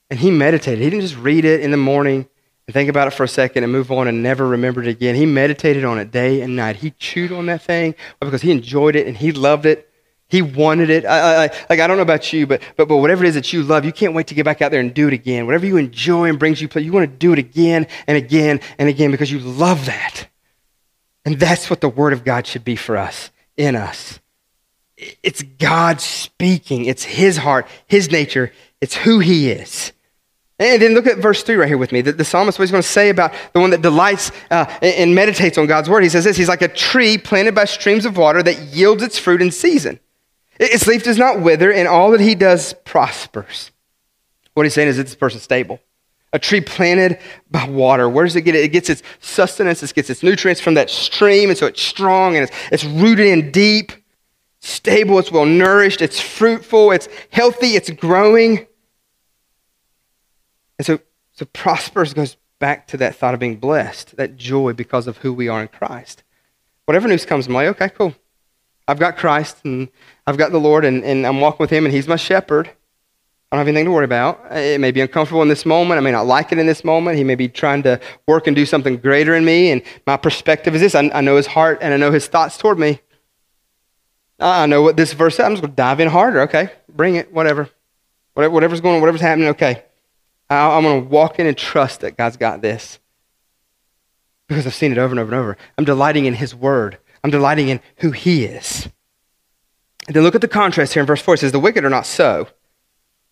And he meditated. He didn't just read it in the morning think about it for a second and move on and never remember it again. He meditated on it day and night. He chewed on that thing because he enjoyed it and he loved it. He wanted it. I, I, like I don't know about you, but, but but whatever it is that you love, you can't wait to get back out there and do it again. Whatever you enjoy and brings you pleasure, you want to do it again and again and again because you love that. And that's what the Word of God should be for us, in us. It's God speaking. It's His heart, His nature. It's who He is. And then look at verse 3 right here with me. The, the psalmist, what he's going to say about the one that delights uh, and meditates on God's word. He says this He's like a tree planted by streams of water that yields its fruit in season. Its leaf does not wither, and all that he does prospers. What he's saying is this person stable. A tree planted by water. Where does it get it? It gets its sustenance, it gets its nutrients from that stream, and so it's strong and it's, it's rooted in deep, stable, it's well nourished, it's fruitful, it's healthy, it's growing. And so, so prosperous goes back to that thought of being blessed, that joy because of who we are in Christ. Whatever news comes I'm like, okay, cool. I've got Christ and I've got the Lord and, and I'm walking with Him and He's my shepherd. I don't have anything to worry about. It may be uncomfortable in this moment. I may not like it in this moment. He may be trying to work and do something greater in me. And my perspective is this I, I know His heart and I know His thoughts toward me. I know what this verse says. I'm just going to dive in harder. Okay, bring it, whatever. Whatever's going on, whatever's happening, okay. I'm going to walk in and trust that God's got this because I've seen it over and over and over. I'm delighting in His Word, I'm delighting in who He is. And then look at the contrast here in verse 4. It says, The wicked are not so,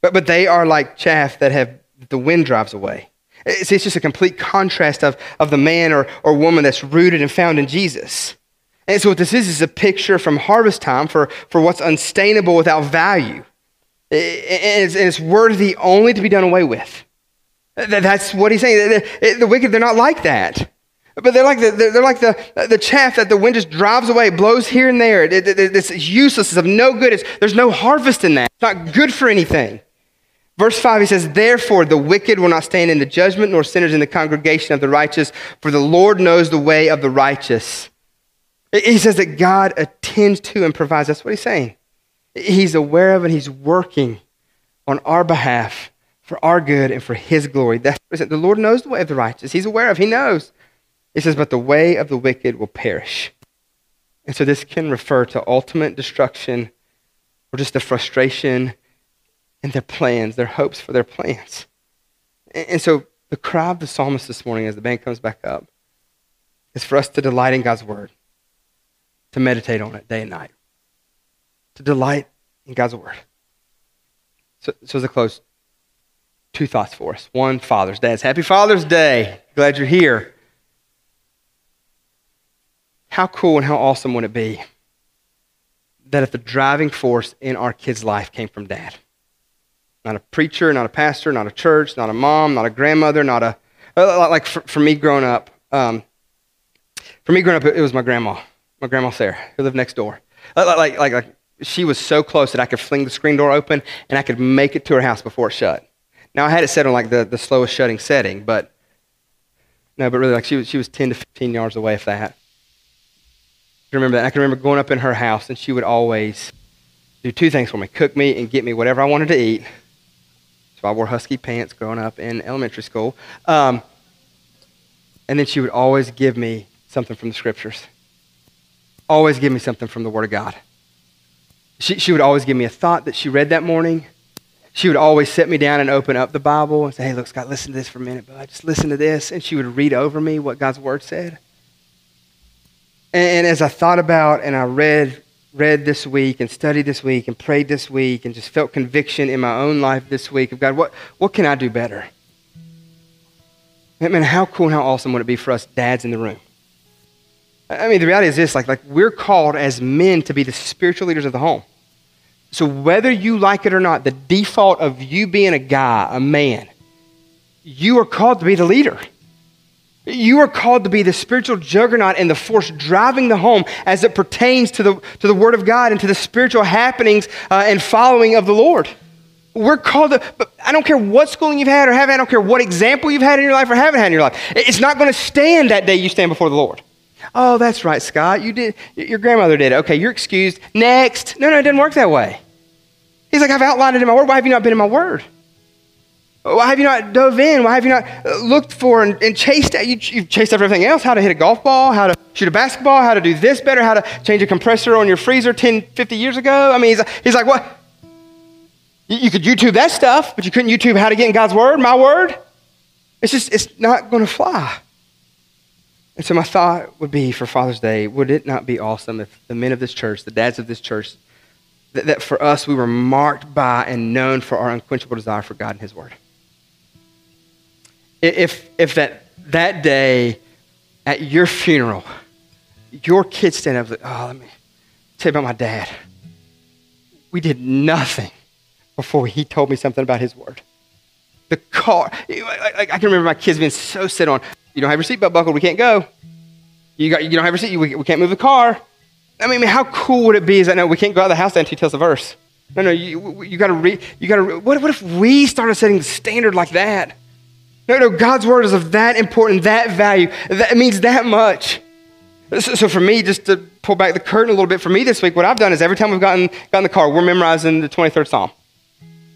but, but they are like chaff that have the wind drives away. It's, it's just a complete contrast of, of the man or, or woman that's rooted and found in Jesus. And so, what this is, is a picture from harvest time for, for what's unstainable without value Eh, and it's, and it's worthy only to be done away with. That's what he's saying. Eh, the wicked, they're not like that. But they're like the, they're like the, the chaff that the wind just drives away, blows here and there. It's useless, it's of no good. It's, there's no harvest in that. It's not good for anything. Verse 5, he says, Therefore the wicked will not stand in the judgment, nor sinners in the congregation of the righteous, for the Lord knows the way of the righteous. He says that God attends to and provides. That's what he's saying. He's aware of and he's working on our behalf for our good and for his glory. That's the Lord knows the way of the righteous. He's aware of, he knows. He says, but the way of the wicked will perish. And so this can refer to ultimate destruction or just the frustration in their plans, their hopes for their plans. And so The cry of the psalmist this morning as the band comes back up is for us to delight in God's word, to meditate on it day and night, to delight in God's word. So, so as a close, two thoughts for us. One, Father's Day. Happy Father's Day. Glad you're here. How cool and how awesome would it be that if the driving force in our kid's life came from dad? Not a preacher, not a pastor, not a church, not a mom, not a grandmother, not a. Like for, for me growing up, um, for me growing up, it was my grandma, my grandma Sarah, who lived next door. Like, like, like, like she was so close that I could fling the screen door open and I could make it to her house before it shut. Now I had it set on like the, the slowest shutting setting, but no, but really like she was she was 10 to 15 yards away if that. I remember that. I can remember going up in her house and she would always do two things for me: cook me and get me whatever I wanted to eat. So I wore husky pants growing up in elementary school, um, and then she would always give me something from the scriptures. Always give me something from the Word of God. She, she would always give me a thought that she read that morning she would always sit me down and open up the Bible and say, Hey, look, Scott, listen to this for a minute, but just listen to this. And she would read over me what God's word said. And, as I thought about and I read, read this week and studied this week and prayed this week and just felt conviction in my own life this week of God, what, what can I do better? I mean, how cool and how awesome would it be for us dads in the room? I mean, the reality is this like, like we're called as men to be the spiritual leaders of the home. So, whether you like it or not, the default of you being a guy, a man, you are called to be the leader. You are called to be the spiritual juggernaut and the force driving the home as it pertains to the, to the Word of God and to the spiritual happenings uh, and following of the Lord. We're called to, but I don't care what schooling you've had or haven't, I don't care what example you've had in your life or haven't had in your life. It's not going to stand that day you stand before the Lord. Oh, that's right, Scott. You did, your grandmother did it. Okay, you're excused. Next. No, no, it didn't work that way. He's like, I've outlined it in my word. Why have you not been in my word? Why have you not dove in? Why have you not uh, looked for and, and chased? You, you've chased everything else how to hit a golf ball, how to shoot a basketball, how to do this better, how to change a compressor on your freezer 10, 50 years ago. I mean, he's, he's like, what? You, you could YouTube that stuff, but you couldn't YouTube how to get in God's word, my word. It's just, it's not going to fly. And so my thought would be for Father's Day, would it not be awesome if the men of this church, the dads of this church, that, that for us we were marked by and known for our unquenchable desire for God and His Word. If, if that, that day at your funeral, your kids stand up like, oh, let me tell you about my dad. We did nothing before he told me something about his word. The car, I can remember my kids being so set on, you don't have your seatbelt buckled, we can't go. You, got, you don't have your seat, we, we can't move the car. I mean, how cool would it be? Is that no, we can't go out of the house until he tells the verse. No, no, you, you got to read. You got to. What, what if we started setting the standard like that? No, no, God's word is of that important, that value. That means that much. So, so, for me, just to pull back the curtain a little bit, for me this week, what I've done is every time we've gotten, got in the car, we're memorizing the 23rd Psalm.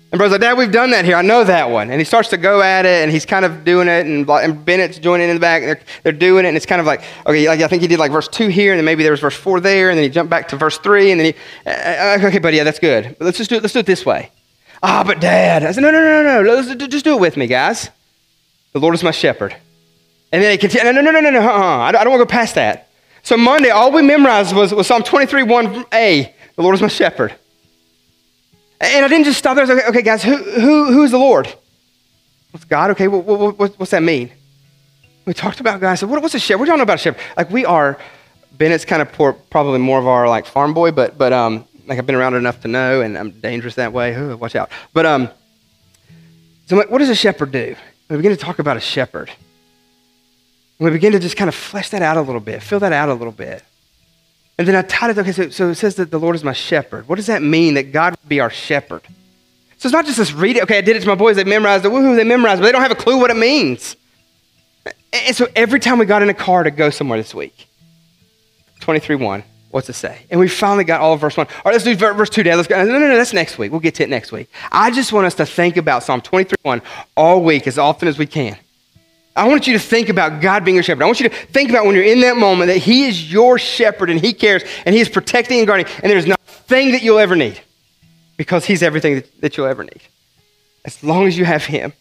And brother's like, Dad, we've done that here. I know that one. And he starts to go at it, and he's kind of doing it, and, and Bennett's joining in the back. They're, they're doing it, and it's kind of like, okay, like, I think he did like verse 2 here, and then maybe there was verse 4 there, and then he jumped back to verse 3, and then he, uh, uh okay, buddy, yeah, that's good. But let's just do it, let's do it this way. Ah, but Dad. I said, no, no, no, no, no. Let's, just do it with me, guys. The Lord is my shepherd. And then he continued, no, no, no, no, no, uh-uh. I don't want to go past that. So Monday, all we memorized was, was Psalm 23, 1a. The Lord is my shepherd. And I didn't just stop there. I was like, okay, guys, who, who, who is the Lord? What's God? Okay, what, what, what, what's that mean? We talked about God. I said, what, what's a shepherd? What do y'all know about a shepherd? Like, we are, Bennett's kind of poor, probably more of our, like, farm boy, but, but um, like, I've been around enough to know, and I'm dangerous that way. Ooh, watch out. But, um, so I'm like, what does a shepherd do? We begin to talk about a shepherd. And we begin to just kind of flesh that out a little bit, fill that out a little bit. And then I taught it, okay, so, so it says that the Lord is my shepherd. What does that mean, that God would be our shepherd? So it's not just this read it. Okay, I did it to my boys. They memorized it. Woohoo, they memorized it, but they don't have a clue what it means. And so every time we got in a car to go somewhere this week, 23 1, what's it say? And we finally got all of verse 1. All right, let's do verse 2 today. Let's go. No, no, no, that's next week. We'll get to it next week. I just want us to think about Psalm 23 1 all week as often as we can. I want you to think about God being your shepherd. I want you to think about when you're in that moment that He is your shepherd and He cares and He is protecting and guarding, and there's nothing that you'll ever need because He's everything that, you'll ever need. As long as you have Him.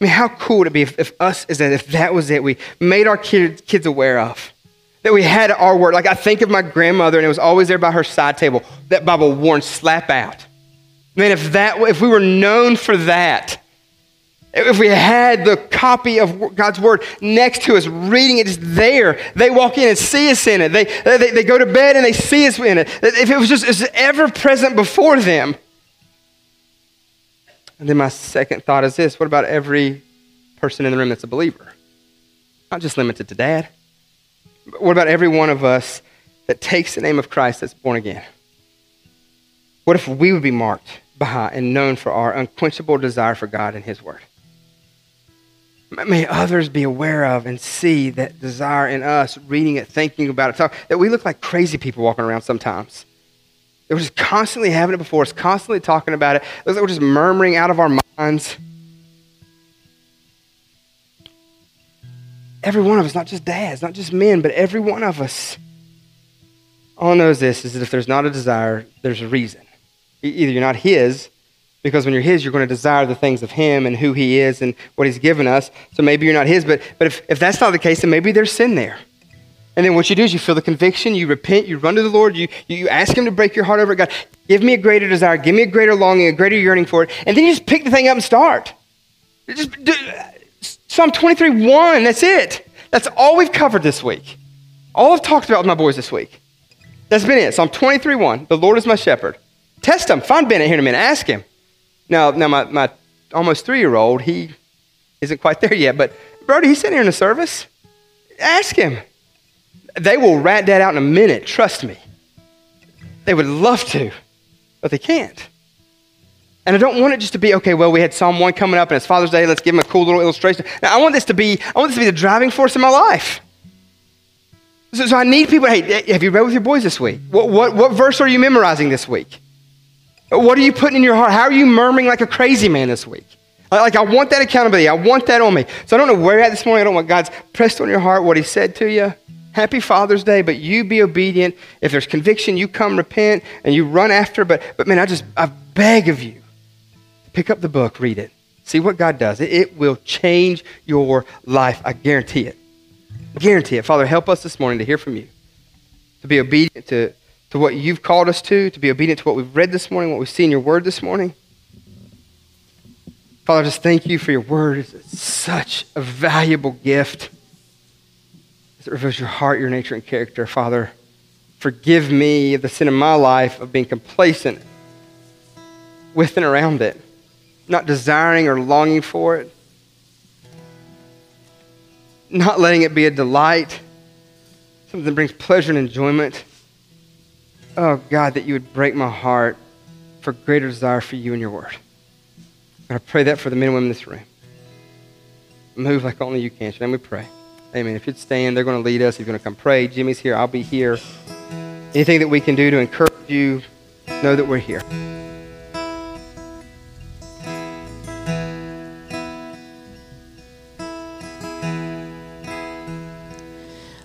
I mean, how cool would it be if, if us that if that was it, we made our kids, kids aware of that we had our word. Like I think of my grandmother, and it was always there by her side table. That Bible worn slap out. Man, if that if we were known for that, if we had the copy of God's word next to us, reading it just there, they walk in and see us in it. They, they, they go to bed and they see us in it. If it was just, ever present before them. And then my second thought is this what about every person in the room that's a believer? Not just limited to dad. But what about every one of us that takes the name of Christ that's born again? What if we would be marked by and known for our unquenchable desire for God and His Word? May others be aware of and see that desire in us, reading it, thinking about it, talk, that we look like crazy people walking around sometimes. That we're just constantly having it before us, constantly talking about it. It looks like we're just murmuring out of our minds. Every one of us, not just dads, not just men, but every one of us. All knows this is that if there's not a desire, there's a reason. Either you're not his, because when you're his, you're going to desire the things of him and who he is and what he's given us. So maybe you're not his, but, but if, if that's not the case, then maybe there's sin there. And then what you do is you feel the conviction, you repent, you run to the Lord, you, you ask him to break your heart over it. God, give me a greater desire, give me a greater longing, a greater yearning for it. And then you just pick the thing up and start. Just do, Psalm 23 1, that's it. That's all we've covered this week. All I've talked about with my boys this week. That's been it. Psalm 23 1, the Lord is my shepherd. Test him. Find Bennett here in a minute. Ask him. Now, now my, my almost three year old, he isn't quite there yet, but Brody, he's sitting here in the service. Ask him. They will rat that out in a minute, trust me. They would love to, but they can't. And I don't want it just to be, okay, well, we had Psalm 1 coming up and it's Father's Day, let's give him a cool little illustration. Now, I want this to be, I want this to be the driving force in my life. So, so I need people, hey, have you read with your boys this week? What, what, what verse are you memorizing this week? What are you putting in your heart? How are you murmuring like a crazy man this week? Like, I want that accountability. I want that on me. So I don't know where you're at this morning. I don't want God's pressed on your heart what He said to you. Happy Father's Day, but you be obedient. If there's conviction, you come repent and you run after. But, but man, I just, I beg of you, pick up the book, read it. See what God does. It, it will change your life. I guarantee it. I guarantee it. Father, help us this morning to hear from you, to be obedient to to what you've called us to, to be obedient to what we've read this morning, what we see in your word this morning. Father, just thank you for your word. It's such a valuable gift. It reveals your heart, your nature, and character. Father, forgive me of the sin in my life of being complacent with and around it, not desiring or longing for it, not letting it be a delight, something that brings pleasure and enjoyment. Oh, God, that you would break my heart for greater desire for you and your word. And I pray that for the men and women in this room. Move like only you can. And we pray. Amen. If you'd stand, they're going to lead us. If you're going to come pray, Jimmy's here. I'll be here. Anything that we can do to encourage you, know that we're here.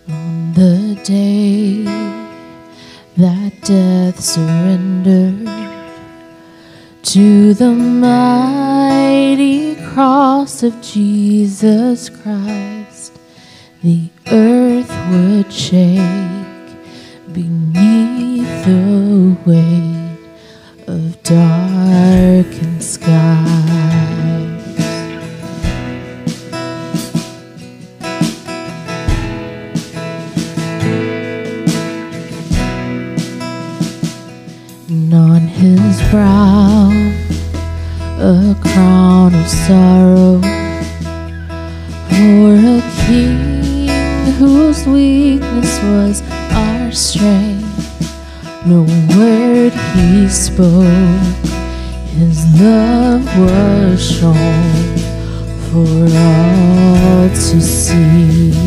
On the day that death surrendered to the mighty cross of Jesus Christ, the earth would shake beneath the weight of darkened spoke, his love was shown for all to see.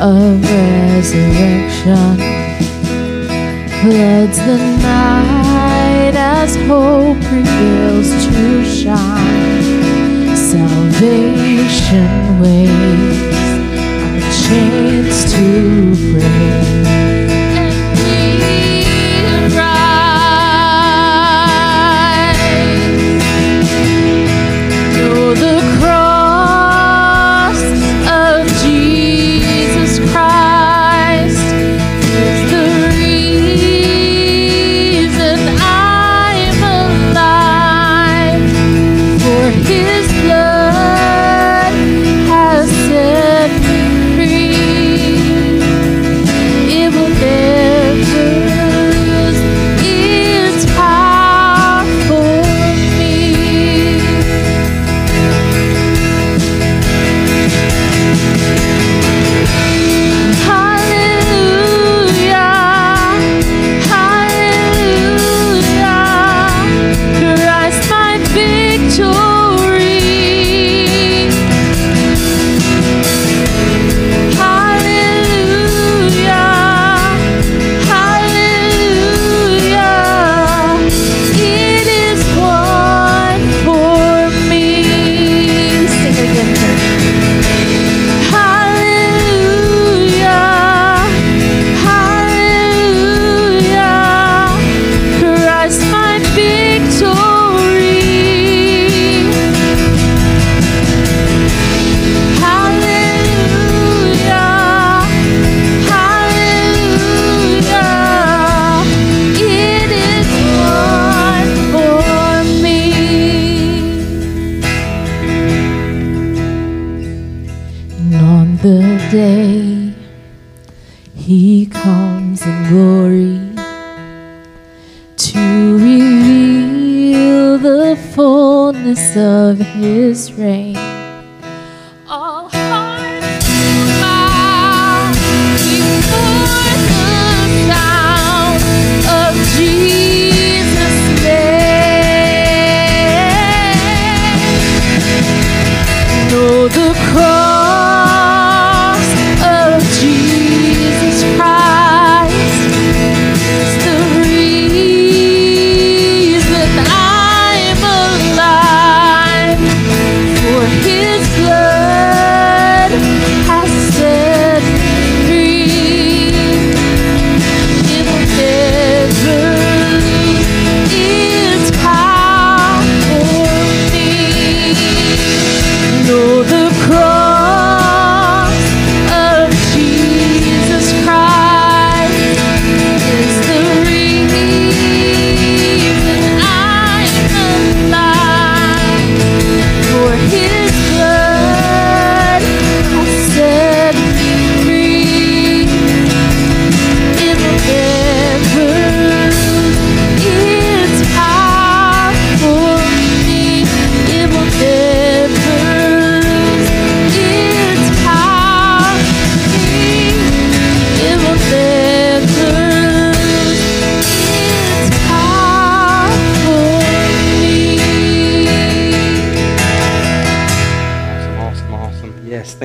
Of resurrection floods the night as hope prevails to shine. Salvation waits our chains to break.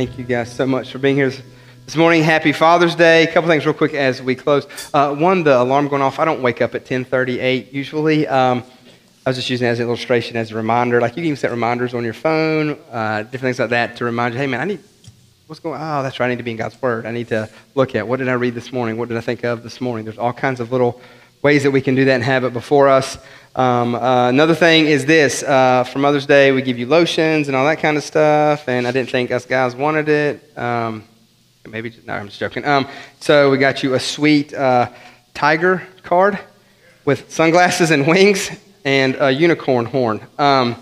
Thank you guys so much for being here this morning. Happy Father's Day. A couple things real quick as we close. Uh, one, the alarm going off. I don't wake up at 10:38 usually. Um, I was just using it as an illustration, as a reminder. Like you can even set reminders on your phone, uh, different things like that to remind you, hey man, I need what's going on? Oh, that's right. I need to be in God's Word. I need to look at what did I read this morning? What did I think of this morning? There's all kinds of little ways that we can do that and have it before us. Um, uh, another thing is this uh, for Mother's Day, we give you lotions and all that kind of stuff. And I didn't think us guys wanted it. Um, maybe, no, I'm just joking. Um, so we got you a sweet uh, tiger card with sunglasses and wings and a unicorn horn. Um,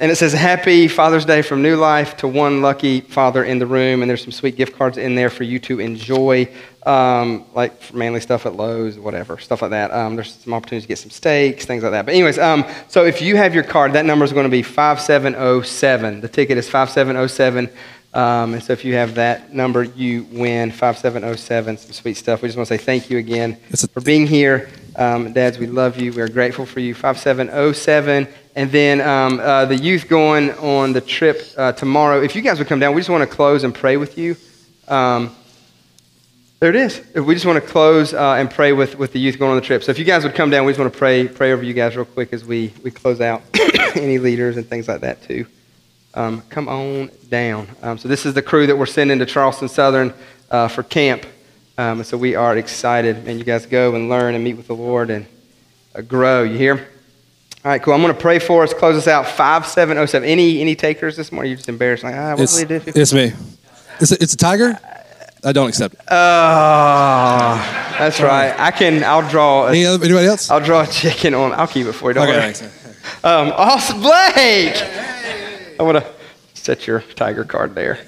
and it says, Happy Father's Day from New Life to one lucky father in the room. And there's some sweet gift cards in there for you to enjoy, um, like mainly stuff at Lowe's, whatever, stuff like that. Um, there's some opportunities to get some steaks, things like that. But, anyways, um, so if you have your card, that number is going to be 5707. The ticket is 5707. Um, and so if you have that number, you win 5707, some sweet stuff. We just want to say thank you again a- for being here. Um, dads, we love you. We're grateful for you. 5707. And then um, uh, the youth going on the trip uh, tomorrow. If you guys would come down, we just want to close and pray with you. Um, there it is. We just want to close uh, and pray with, with the youth going on the trip. So if you guys would come down, we just want to pray pray over you guys real quick as we, we close out any leaders and things like that too. Um, come on down. Um, so this is the crew that we're sending to Charleston Southern uh, for camp. Um, and so we are excited. And you guys go and learn and meet with the Lord and uh, grow. You hear? All right, cool. I'm going to pray for us. Close us out. Five seven oh seven. Any any takers this morning? You're just embarrassed. Like, ah, what It's, do? it's me. It's a, it's a tiger? I don't accept it. Oh, that's right. I can. I'll draw. A, Any other, anybody else? I'll draw a chicken on. I'll keep it for you. Don't Okay, worry. thanks. Um, awesome, Blake. I want to set your tiger card there.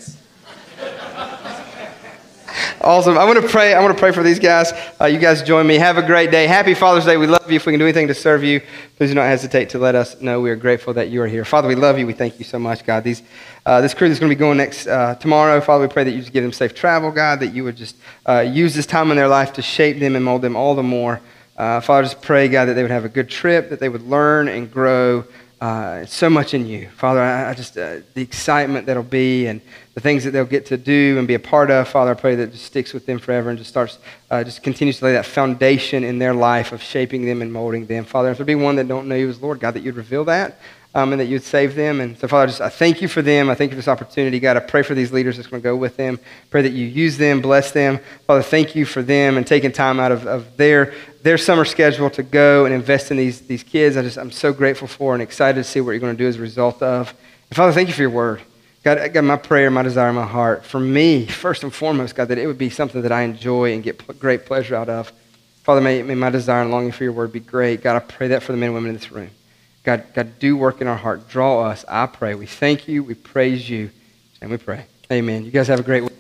Awesome. I want to pray. I want to pray for these guys. Uh, you guys join me. Have a great day. Happy Father's Day. We love you. If we can do anything to serve you, please do not hesitate to let us know. We are grateful that you are here. Father, we love you. We thank you so much, God. These, uh, this crew that's going to be going next uh, tomorrow, Father, we pray that you just give them safe travel, God. That you would just uh, use this time in their life to shape them and mold them all the more. Uh, Father, just pray, God, that they would have a good trip, that they would learn and grow uh, so much in you. Father, I, I just, uh, the excitement that'll be and the things that they'll get to do and be a part of, Father, I pray that just sticks with them forever and just starts, uh, just continues to lay that foundation in their life of shaping them and molding them. Father, if there be one that don't know you as Lord, God, that you'd reveal that. Um, and that you'd save them. And so, Father, just I thank you for them. I thank you for this opportunity. God, I pray for these leaders that's going to go with them. Pray that you use them, bless them. Father, thank you for them and taking time out of, of their their summer schedule to go and invest in these, these kids. I just, I'm so grateful for and excited to see what you're going to do as a result of. And Father, thank you for your word. God, God, my prayer, my desire, my heart, for me, first and foremost, God, that it would be something that I enjoy and get great pleasure out of. Father, may, may my desire and longing for your word be great. God, I pray that for the men and women in this room. God, God, do work in our heart. Draw us, I pray. We thank you, we praise you, and we pray. Amen. You guys have a great week.